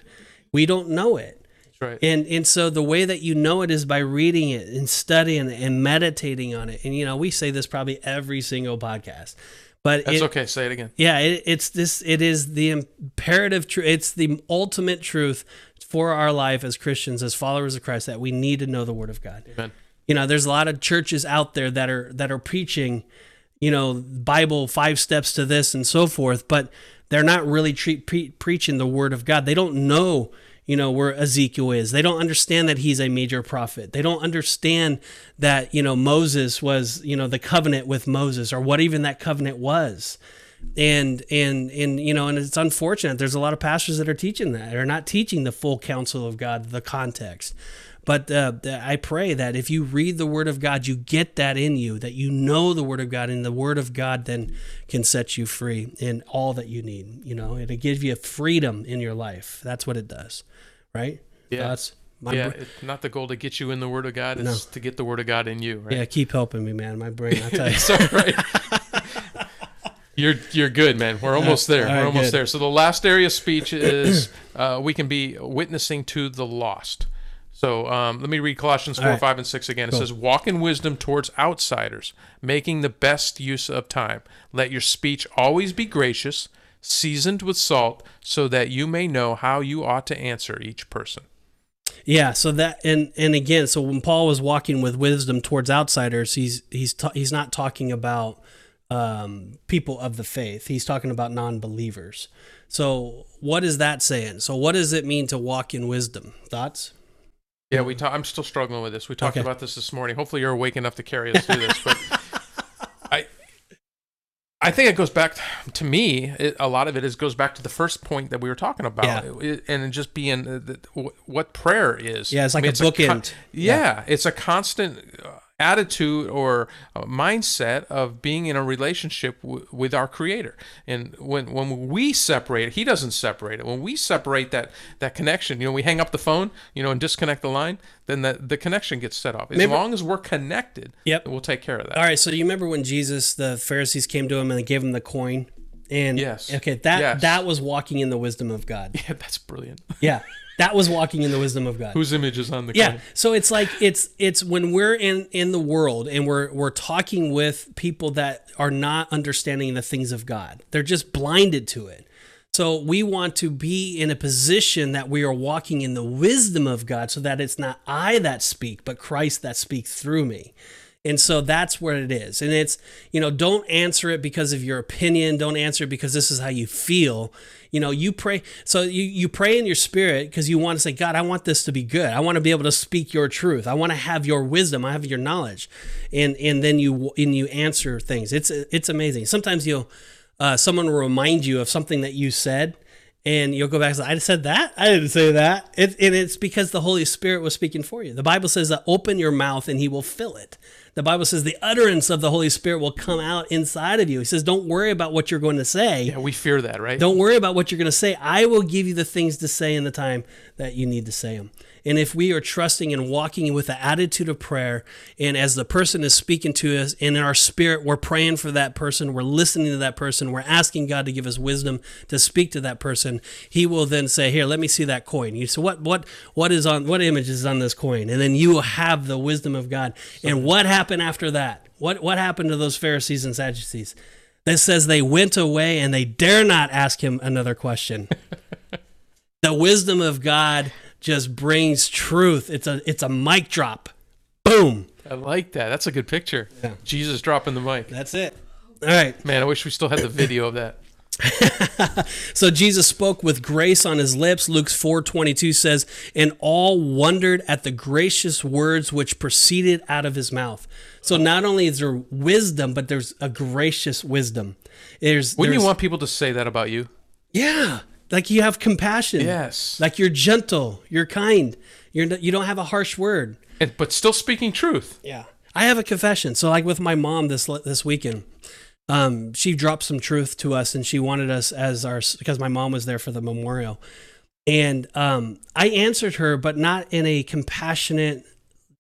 We don't know it. Right. And and so the way that you know it is by reading it and studying it and meditating on it. And you know, we say this probably every single podcast. But That's it, okay. Say it again. yeah, it, it's this. It is the imperative truth. It's the ultimate truth for our life as Christians, as followers of Christ, that we need to know the Word of God. Amen. You know, there's a lot of churches out there that are that are preaching, you know, Bible five steps to this and so forth, but they're not really tre- pre- preaching the Word of God. They don't know you know where Ezekiel is. They don't understand that he's a major prophet. They don't understand that you know Moses was you know the covenant with Moses or what even that covenant was. And and and you know and it's unfortunate there's a lot of pastors that are teaching that are not teaching the full counsel of God, the context. But uh, I pray that if you read the Word of God, you get that in you, that you know the Word of God, and the Word of God then can set you free in all that you need. You know, it'll give you freedom in your life. That's what it does, right? Yeah. Thoughts? My yeah, br- it's not the goal to get you in the Word of God; it's to get the Word of God in you. Right? yeah. Keep helping me, man. My brain. I tell [laughs] you. All right. [laughs] You're you're good, man. We're almost there. right, We're almost good. there. So the last area of speech is uh, we can be witnessing to the lost. So um, let me read Colossians four, All right. five, and six again. It Cool. says, "Walk in wisdom towards outsiders, making the best use of time. Let your speech always be gracious, seasoned with salt, so that you may know how you ought to answer each person." Yeah, so that and and again, so when Paul was walking with wisdom towards outsiders, he's he's ta- he's not talking about um, people of the faith. He's talking about non-believers. So what is that saying? So what does it mean to walk in wisdom? Thoughts? Yeah, we. Ta- I'm still struggling with this. We talked Okay. about this this morning. Hopefully, you're awake enough to carry us through this. But [laughs] I, I think it goes back to me. It, a lot of it is goes back to the first point that we were talking about, Yeah. It- and just being uh, the, what prayer is. Yeah, it's like I mean, a bookend. yeah, it's a constant uh, attitude or uh, mindset of being in a relationship w- with our creator and when when we separate he doesn't separate it when we separate that that connection you know we hang up the phone you know and disconnect the line then that the connection gets set off as Remember- long as we're connected Yep. we'll take care of that All right, so you remember when Jesus, the Pharisees came to him and they gave him the coin? And Yes. okay, that Yes. that was walking in the wisdom of God. [laughs] yeah that's brilliant Yeah, [laughs] that was walking in the wisdom of God. whose image is on the yeah coin? so it's like it's it's when we're in in the world and we're we're talking with people that are not understanding the things of god they're just blinded to it so we want to be in a position that we are walking in the wisdom of god so that it's not i that speak but christ that speaks through me and so that's where it is. And it's, you know, don't answer it because of your opinion. Don't answer it because this is how you feel. You know, you pray. So you, you pray in your spirit because you want to say, God, I want this to be good. I want to be able to speak your truth. I want to have your wisdom. I have your knowledge. And, and then you, and you answer things. It's, it's amazing. Sometimes you'll, uh, someone will remind you of something that you said and you'll go back and say, I said that? I didn't say that. It, and it's because the Holy Spirit was speaking for you. The Bible says that open your mouth and he will fill it. The Bible says the utterance of the Holy Spirit will come out inside of you. He says, don't worry about what you're going to say. yeah we fear that right Don't worry about what you're going to say. I will give you the things to say in the time that you need to say them. And if we are trusting and walking with the attitude of prayer, and as the person is speaking to us, and in our spirit, we're praying for that person, we're listening to that person, we're asking God to give us wisdom to speak to that person, He will then say, "Here, let me see that coin." You say, "What? What? What is on? What image is on this coin?" And then you will have the wisdom of God. And what happened after that? What? What happened to those Pharisees and Sadducees? That says they went away and they dare not ask him another question. [laughs] the wisdom of God just brings truth. It's a it's a mic drop. Boom. i like that that's a good picture Yeah. jesus dropping the mic That's it. All right. man i wish we still had the video of that [laughs] So Jesus spoke with grace on his lips. Luke 4:22 says, "And all wondered at the gracious words which proceeded out of his mouth." So not only is there wisdom, but there's a gracious wisdom. There's, wouldn't you want people to say that about you Yeah, like you have compassion. yes Like you're gentle, you're kind. You're you don't have a harsh word. and, but still speaking truth Yeah. I have a confession. So like with my mom this this weekend, um, she dropped some truth to us, and she wanted us as our because my mom was there for the memorial, and um, I answered her, but not in a compassionate,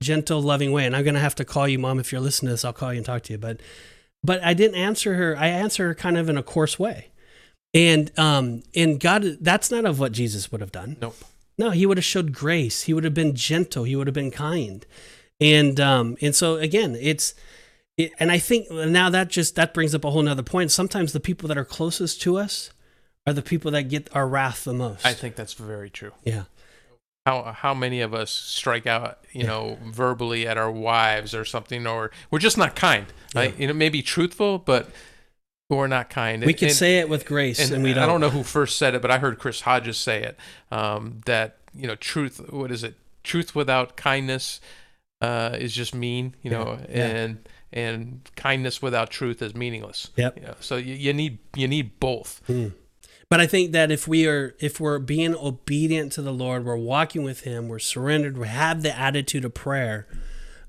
gentle, loving way. And I'm gonna have to call you, mom, if you're listening to this. I'll call you and talk to you, but but I didn't answer her. I answered her kind of in a coarse way, and um, and God, that's not of what Jesus would have done. Nope. No, he would have showed grace. He would have been gentle. He would have been kind. And um and so again, it's it, and I think now that just that brings up a whole nother point. Sometimes the people that are closest to us are the people that get our wrath the most. I think that's very true. yeah. How how many of us strike out, you know, verbally at our wives or something, or we're just not kind. Like, you know, maybe truthful, but we're not kind. We And- can and- say it with grace and, and, we don't. I don't know who first said it, but I heard Chris Hodges say it. Um, that you know, truth. What is it? Truth without kindness uh, is just mean. You know, Yeah, yeah. and and kindness without truth is meaningless. Yep. You know, so you, you need you need both. But I think that if we are if we're being obedient to the Lord, we're walking with him, we're surrendered, we have the attitude of prayer,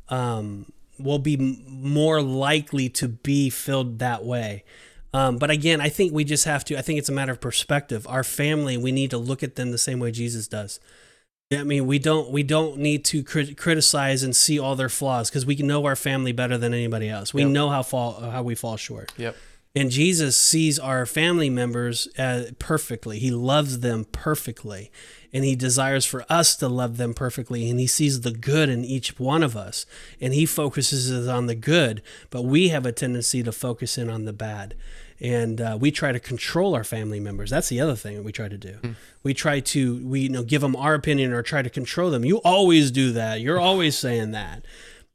um, we'll be more likely to be filled that way. Um, but again, I think we just have to. I think it's a matter of perspective. Our family, we need to look at them the same way Jesus does. I mean, we don't we don't need to crit- criticize and see all their flaws because we know our family better than anybody else. We Yep. know how fall how we fall short. Yep. And Jesus sees our family members uh, perfectly. He loves them perfectly. And he desires for us to love them perfectly. And he sees the good in each one of us. And he focuses on the good, but we have a tendency to focus in on the bad. And uh, we try to control our family members. That's the other thing that we try to do. We try to we you know give them our opinion or try to control them. You always do that. You're always saying that.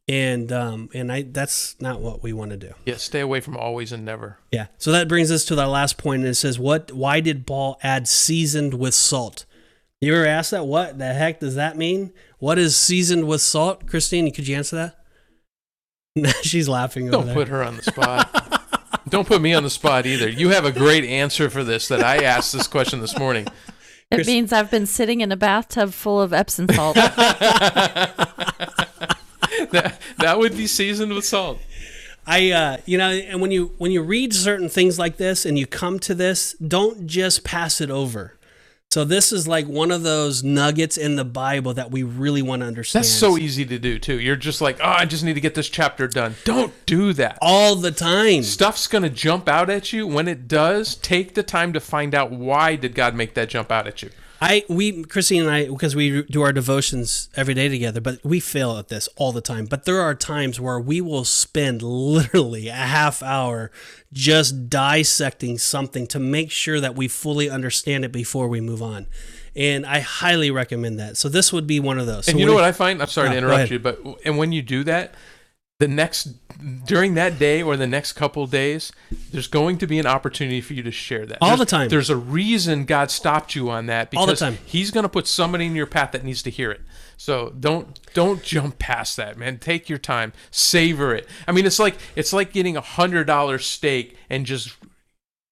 And um, and I that's not what we want to do. Yeah. Stay away from always and never. Yeah. So that brings us to the last point, and it says, "What? Why did Paul add seasoned with salt?" You ever asked that? What the heck does that mean? What is seasoned with salt, Christine? Could you answer that? [laughs] She's laughing over Don't there. put her on the spot. Don't put me on the spot either. You have a great answer for this that I asked this question this morning. It Chris- means I've been sitting in a bathtub full of Epsom salt. [laughs] [laughs] That, that would be seasoned with salt. I, uh, you know, and when you when you read certain things like this and you come to this, don't just pass it over. So this is like one of those nuggets in the Bible that we really want to understand. That's so easy to do too. You're just like, oh, I just need to get this chapter done. Don't do that. all the time. Stuff's gonna jump out at you. When it does, take the time to find out why did God make that jump out at you. I we Christine and I because we do our devotions every day together, but we fail at this all the time. But there are times where we will spend literally a half hour just dissecting something to make sure that we fully understand it before we move on. And I highly recommend that. So this would be one of those. So And you know what I find? I'm sorry Oh, to interrupt you, but and when you do that, the next during that day or the next couple days, there's going to be an opportunity for you to share that. All There's- the time. There's a reason God stopped you on that because All the time. He's going to put somebody in your path that needs to hear it. So don't don't jump past that, man. Take your time, savor it. I mean, it's like it's like getting a hundred dollar steak and just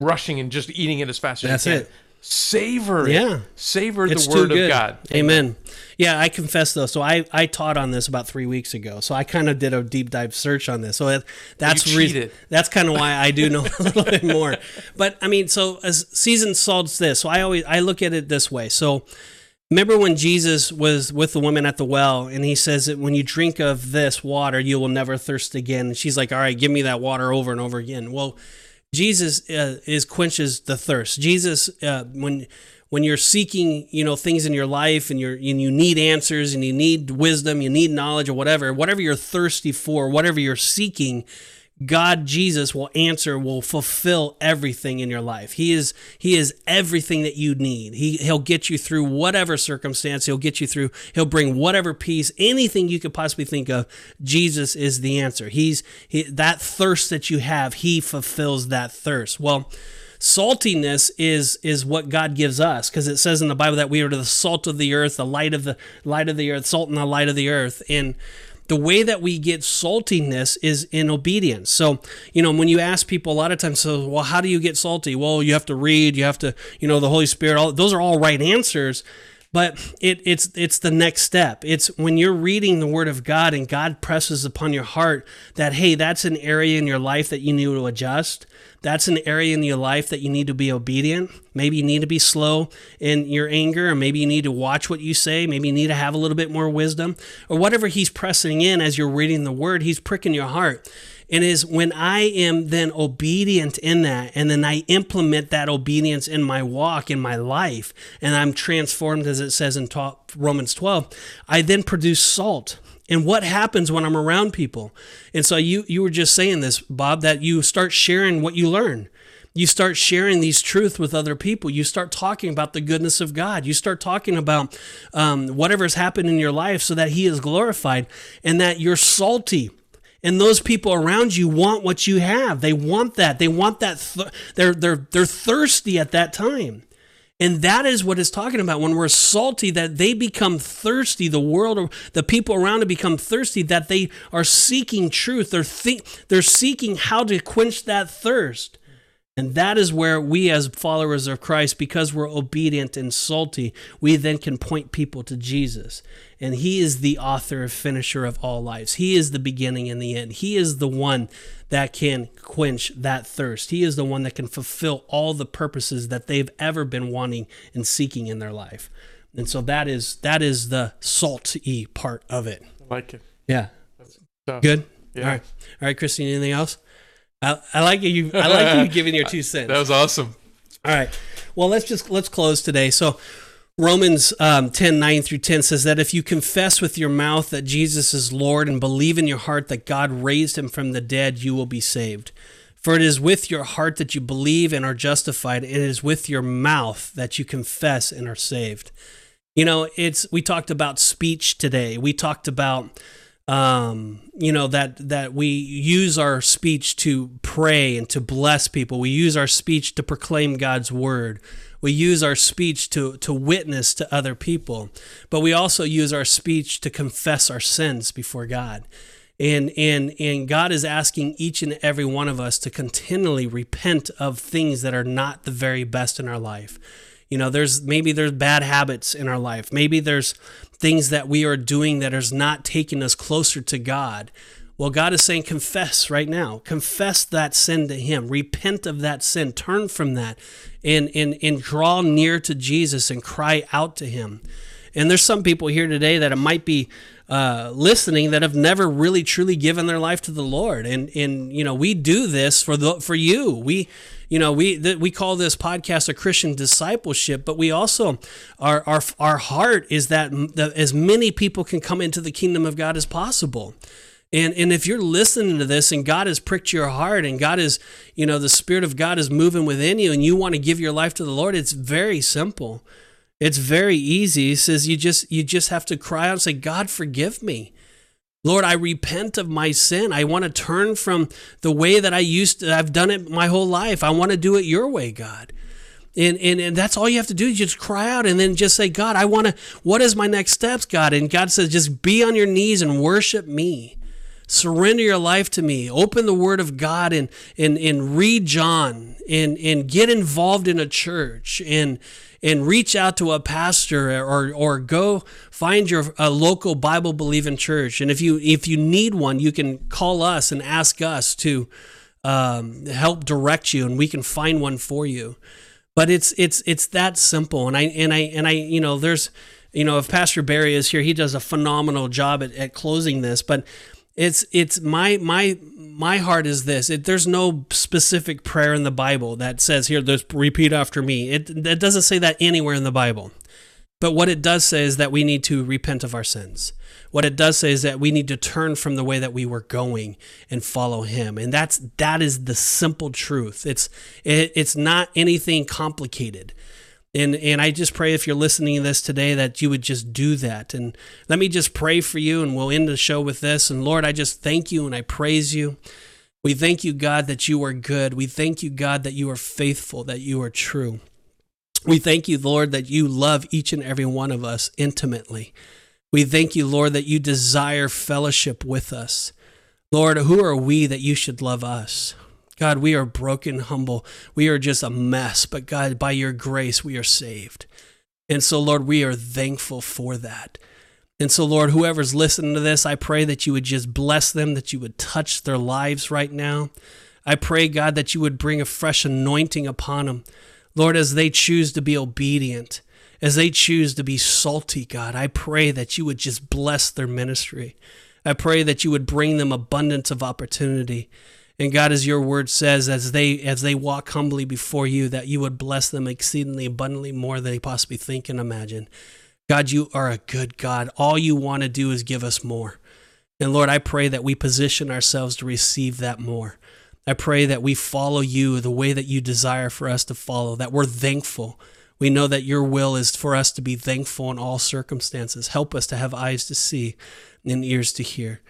rushing and just eating it as fast as That's you can. it. Savor it. Yeah. Savor it's the word of God. Amen. Yeah, I confess though. So I I taught on this about three weeks ago. So I kind of did a deep dive search on this. So that, that's that's kind of why I do know [laughs] a little bit more. But I mean, so as seasoned salt's this. So I always I look at it this way. So remember when Jesus was with the woman at the well, and he says that when you drink of this water, you will never thirst again. And she's like, "All right, give me that water over and over again." Well, Jesus uh, is quenches the thirst. Jesus, uh, when when you're seeking, you know, things in your life, and you're and you need answers, and you need wisdom, you need knowledge, or whatever, whatever you're thirsty for, whatever you're seeking, God Jesus will answer, will fulfill everything in your life. He is He is everything that you need. He He'll get you through whatever circumstance. He'll get you through. He'll bring whatever peace, anything you could possibly think of. Jesus is the answer. He's he, that thirst that you have. He fulfills that thirst. Well saltiness is is what God gives us because it says in the Bible that we are the salt of the earth, the light of the light of the earth, salt and the light of the earth. And the way that we get saltiness is in obedience. So, you know, when you ask people a lot of times, so well, how do you get salty? Well, you have to read, you have to, you know, the Holy Spirit, all those are all right answers. but it, it's it's the next step it's when you're reading the word of god and god presses upon your heart that hey that's an area in your life that you need to adjust that's an area in your life that you need to be obedient. Maybe you need to be slow in your anger or maybe you need to watch what you say. Maybe you need to have a little bit more wisdom or whatever he's pressing in as you're reading the word he's pricking your heart. And is when I am then obedient in that, and then I implement that obedience in my walk, in my life, and I'm transformed, as it says in Romans 12, I then produce salt. And what happens when I'm around people? And so you you were just saying this, Bob, that you start sharing what you learn you start sharing these truths with other people. You start talking about the goodness of God. You start talking about um, whatever's happened in your life so that He is glorified and that you're salty and those people around you want what you have they want that they want that th- they're they're they're thirsty at that time and that is what it's talking about. When we're salty that they become thirsty the world the people around them become thirsty that they are seeking truth. They're they're seeking how to quench that thirst and that is where we, as followers of Christ, because we're obedient and salty, we then can point people to Jesus. And He is the author and finisher of all lives. He is the beginning and the end. He is the one that can quench that thirst. He is the one that can fulfill all the purposes that they've ever been wanting and seeking in their life. And so that is that is the salty part of it. I like it. Yeah. Good. Yeah. All right. All right, Christine. Anything else? I, I like you. I like you giving your two [laughs] cents. That was awesome. All right. Well, let's just let's close today. So Romans um, 10, 9 through 10 says that if you confess with your mouth that Jesus is Lord and believe in your heart that God raised him from the dead, you will be saved. For it is with your heart that you believe and are justified, and it is with your mouth that you confess and are saved. You know, it's we talked about speech today. We talked about um, you know that that we use our speech to pray and to bless people. We use our speech to proclaim God's word. We use our speech to to witness to other people, but we also use our speech to confess our sins before God. And and and God is asking each and every one of us to continually repent of things that are not the very best in our life. You know, there's maybe there's bad habits in our life. Maybe there's things that we are doing that is not taking us closer to God. Well, God is saying, confess right now. Confess that sin to Him. Repent of that sin. Turn from that and, and, and draw near to Jesus and cry out to Him. And there's some people here today that it might be uh, listening that have never really truly given their life to the Lord. And, and you know, we do this for, the, for you. We, you know, we we call this podcast a Christian discipleship, but we also our our our heart is that, that as many people can come into the kingdom of God as possible. And and if you're listening to this and God has pricked your heart and God is, you know, the spirit of God is moving within you and you want to give your life to the Lord, it's very simple. It's very easy. He says you just you just have to cry out and say, God, forgive me. Lord, I repent of my sin. I want to turn from the way that I used to, I've done it my whole life. I want to do it your way, God. And, and, and that's all you have to do. You just cry out and then just say, God, I want to, what is my next steps, God? And God says, just be on your knees and worship me. Surrender your life to me. Open the word of God and, and, and read John and, and get involved in a church and, and reach out to a pastor or or go find your a local Bible believing church. And if you if you need one, you can call us and ask us to um, help direct you, and we can find one for you. But it's it's it's that simple. And I and I and I you know there's you know if Pastor Barry is here, he does a phenomenal job at, at closing this, but it's it's my my my heart is this. It, there's no specific prayer in the bible that says here there's repeat after me. It, it doesn't say that anywhere in the bible. But what it does say is that we need to repent of our sins. What it does say is that we need to turn from the way that we were going and follow him. And that's that is the simple truth. It's it, it's not anything complicated and and I just pray if you're listening to this today that you would just do that. And let me just pray for you and we'll end the show with this. And Lord, I just thank you and I praise you. We thank you, God, that you are good. We thank you, God, that you are faithful, that you are true. We thank you, Lord, that you love each and every one of us intimately. We thank you, Lord, that you desire fellowship with us. Lord, who are we that you should love us? God, we are broken, humble. We are just a mess, but God, by your grace, we are saved. And so, Lord, we are thankful for that. And so, Lord, whoever's listening to this, I pray that you would just bless them, that you would touch their lives right now. I pray, God, that you would bring a fresh anointing upon them. Lord, as they choose to be obedient, as they choose to be salty, God, I pray that you would just bless their ministry. I pray that you would bring them abundance of opportunity. And God, as your word says, as they as they walk humbly before you, that you would bless them exceedingly abundantly more than they possibly think and imagine. God, you are a good God. All you want to do is give us more. And Lord, I pray that we position ourselves to receive that more. I pray that we follow you the way that you desire for us to follow, that we're thankful. We know that your will is for us to be thankful in all circumstances. Help us to have eyes to see and ears to hear.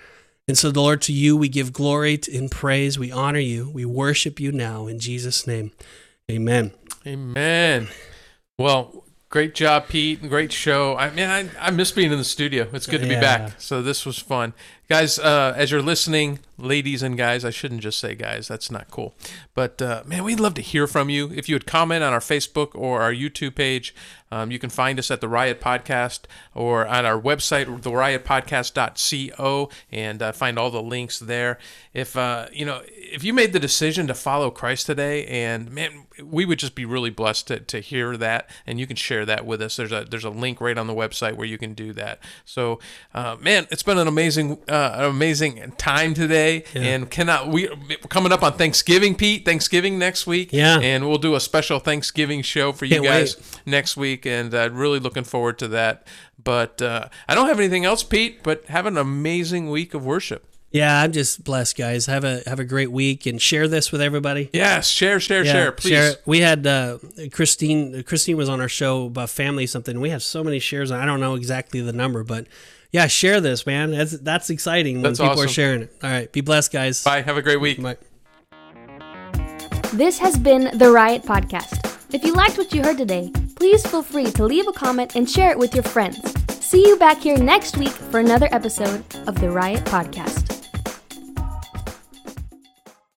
And so, the Lord, to you we give glory and praise. We honor you. We worship you now in Jesus' name. Amen. Amen. Well, great job, Pete. Great show. I mean, I, I miss being in the studio. It's good to be back. So this was fun. Guys, uh, as you're listening, ladies and guys, I shouldn't just say guys. That's not cool. But uh, man, we'd love to hear from you. If you would comment on our Facebook or our YouTube page, um, you can find us at the Riot Podcast or on our website, theriotpodcast.co, and uh, find all the links there. If uh, you know, if you made the decision to follow Christ today, and man, we would just be really blessed to, to hear that, and you can share that with us. There's a there's a link right on the website where you can do that. So, uh, man, it's been an amazing uh, an amazing time today, and cannot we coming up on Thanksgiving, Pete. Thanksgiving next week, Yeah. and we'll do a special Thanksgiving show for you Can't guys wait. next week, and uh, really looking forward to that. But uh, I don't have anything else, Pete. But have an amazing week of worship. Yeah, I'm just blessed, guys. Have a have a great week and share this with everybody. Yes, share, share, Yeah, share, please. share. We had uh, Christine. Christine was on our show about family something. We have so many shares. I don't know exactly the number, but yeah, share this, man. That's that's exciting when That's people are sharing it. All right, be blessed, guys. Bye. Have a great week. Bye. This has been the Riot Podcast. If you liked what you heard today, please feel free to leave a comment and share it with your friends. See you back here next week for another episode of the Riot Podcast.